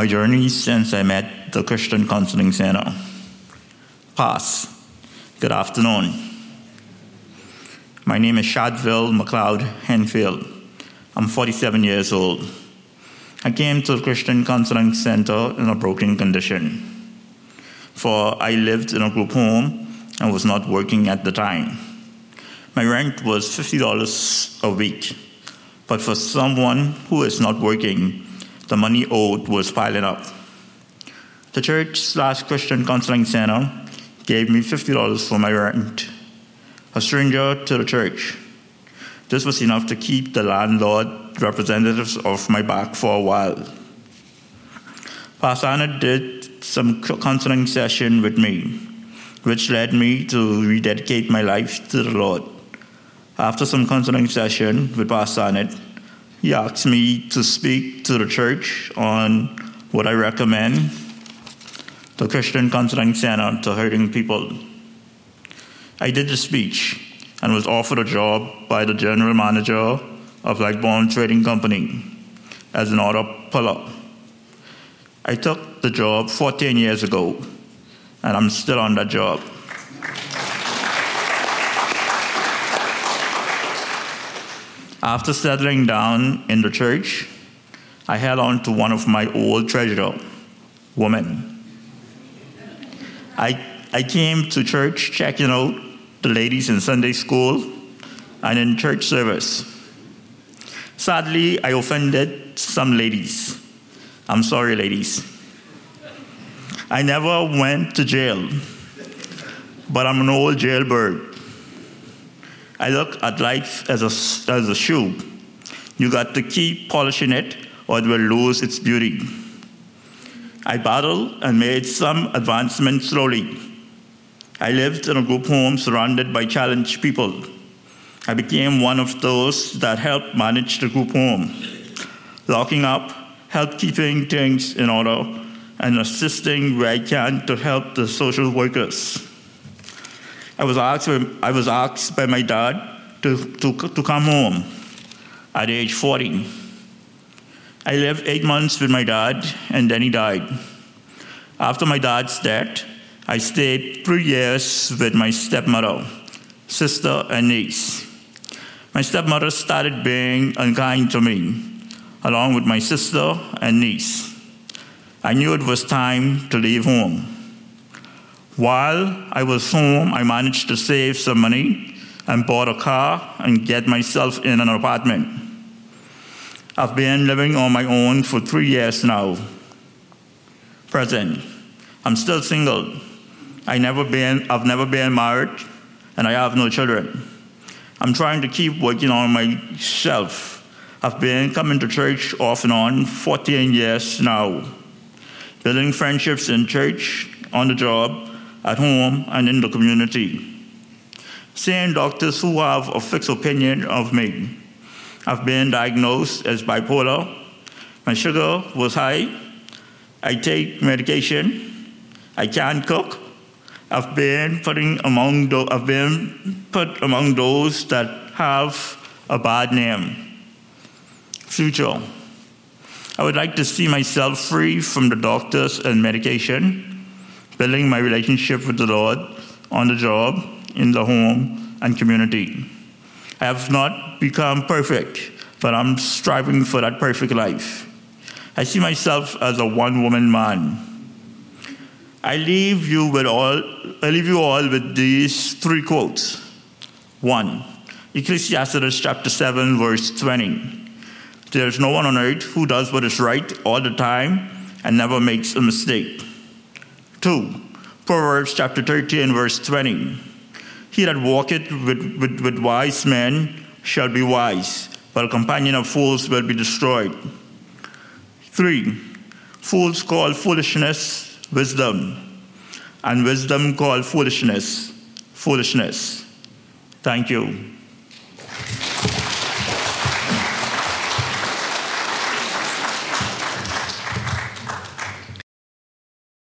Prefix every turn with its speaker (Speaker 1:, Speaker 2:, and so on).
Speaker 1: my journey since I met the Christian Counseling Center. Pass. Good afternoon. My name is Shadville McLeod Henfield. I'm 47 years old. I came to the Christian Counseling Center in a broken condition, for I lived in a group home and was not working at the time. My rent was $50 a week, but for someone who is not working, the money owed was piling up. The church slash Christian Counseling Center gave me $50 for my rent. A stranger to the church. This was enough to keep the landlord representatives off my back for a while. Pastor Anna did some counseling session with me, which led me to rededicate my life to the Lord. After some counseling session with Pastor Annette, he asked me to speak to the church on what I recommend the Christian Counseling Center to hurting people. I did the speech and was offered a job by the general manager of Lightborn Trading Company as an order puller. I took the job 14 years ago, and I'm still on that job. After settling down in the church, I held on to one of my old treasure, woman. I, I came to church checking out the ladies in Sunday school and in church service. Sadly, I offended some ladies. I'm sorry, ladies. I never went to jail, but I'm an old jailbird. I look at life as a, as a shoe. You got to keep polishing it or it will lose its beauty. I battled and made some advancement slowly. I lived in a group home surrounded by challenged people. I became one of those that helped manage the group home, locking up, help keeping things in order, and assisting where I can to help the social workers. I was asked, I was asked by my dad to, to, to come home at age 40. I lived eight months with my dad, and then he died. After my dad's death, I stayed three years with my stepmother, sister, and niece. My stepmother started being unkind to me, along with my sister and niece. I knew it was time to leave home. While I was home, I managed to save some money and bought a car and get myself in an apartment. I've been living on my own for three years now. Present. I'm still single. I never been, I've never been married, and I have no children. I'm trying to keep working on myself. I've been coming to church off and on 14 years now, building friendships in church, on the job, at home and in the community. Seeing doctors who have a fixed opinion of me. I've been diagnosed as bipolar. My sugar was high. I take medication. I can't cook. I've been putting among I've been put among those that have a bad name. Future. I would like to see myself free from the doctors and medication building my relationship with the Lord on the job, in the home, and community. I have not become perfect, but I'm striving for that perfect life. I see myself as a one woman man. I leave you with all I leave you all with these three quotes. One, Ecclesiastes chapter 7, verse 20. There is no one on earth who does what is right all the time and never makes a mistake. 2. Proverbs chapter 13, verse 20. He that walketh with, with, with wise men shall be wise, a companion of fools will be destroyed. 3. Fools call foolishness wisdom, and wisdom call foolishness foolishness. Thank you.